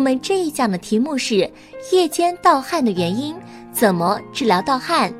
我们这一讲的题目是夜间盗汗的原因，怎么治疗盗汗？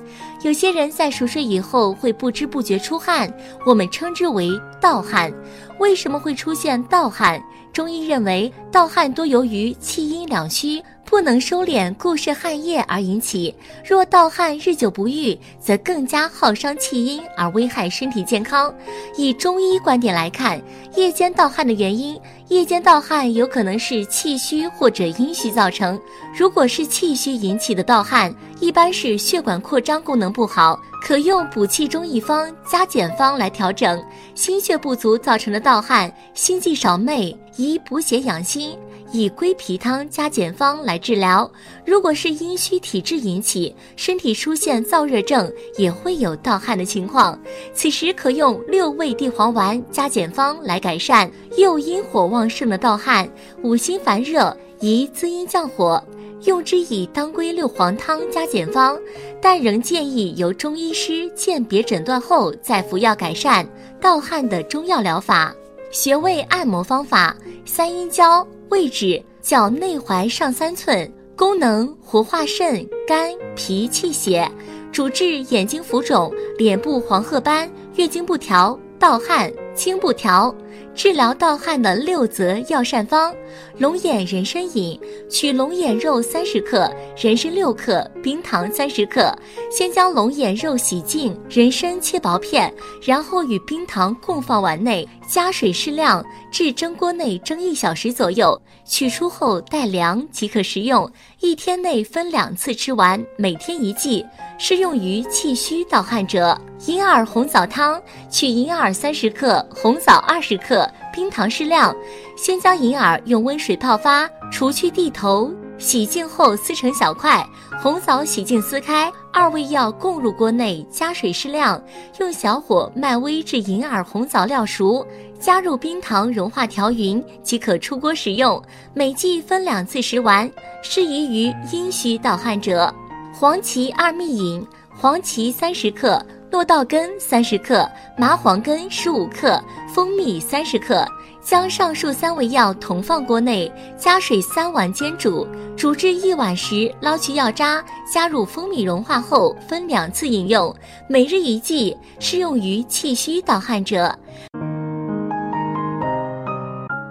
有些人在熟睡以后会不知不觉出汗，我们称之为盗汗。为什么会出现盗汗？中医认为，盗汗多由于气阴两虚。不能收敛固摄汗液而引起，若盗汗日久不愈，则更加耗伤气阴而危害身体健康。以中医观点来看，夜间盗汗的原因，夜间盗汗有可能是气虚或者阴虚造成。如果是气虚引起的盗汗，一般是血管扩张功能不好，可用补气中益方加减方来调整。心血不足造成的盗汗，心悸少寐，宜补血养心。以归脾汤加减方来治疗。如果是阴虚体质引起，身体出现燥热症，也会有盗汗的情况。此时可用六味地黄丸加减方来改善。又阴火旺盛的盗汗，五心烦热，宜滋阴降火，用之以当归六黄汤加减方。但仍建议由中医医师鉴别诊断后再服药改善盗汗的中药疗法。穴位按摩方法：三阴交。位置：脚内踝上三寸，功能活化肾、肝、脾、气血，主治眼睛浮肿、脸部黄褐斑、月经不调、盗汗、经不调。治疗盗汗的六则药膳方：龙眼人参饮，取龙眼肉三十克，人参六克，冰糖三十克。先将龙眼肉洗净，人参切薄片，然后与冰糖共放碗内，加水适量，至蒸锅内蒸一小时左右。取出后待凉即可食用。一天内分两次吃完，每天一剂，适用于气虚盗汗者。银耳红枣汤，取银耳三十克，红枣二十克，冰糖适量。先将银耳用温水泡发，除去蒂头，洗净后撕成小块。红枣洗净撕开，二味药共入锅内，加水适量，用小火慢煨至银耳红枣料熟，加入冰糖融化调匀即可出锅食用。每剂分两次食完，适宜于阴虚盗汗者。黄芪二蜜饮，黄芪三十克。落稻根三十克，麻黄根十五克，蜂蜜三十克，将上述三味药同放锅内，加水三碗煎煮，煮至一碗时捞去药渣，加入蜂蜜融化后分两次饮用，每日一剂，适用于气虚盗汗者。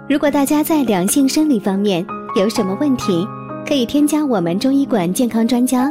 如果大家在两性生理方面有什么问题，可以添加我们中医馆健康专家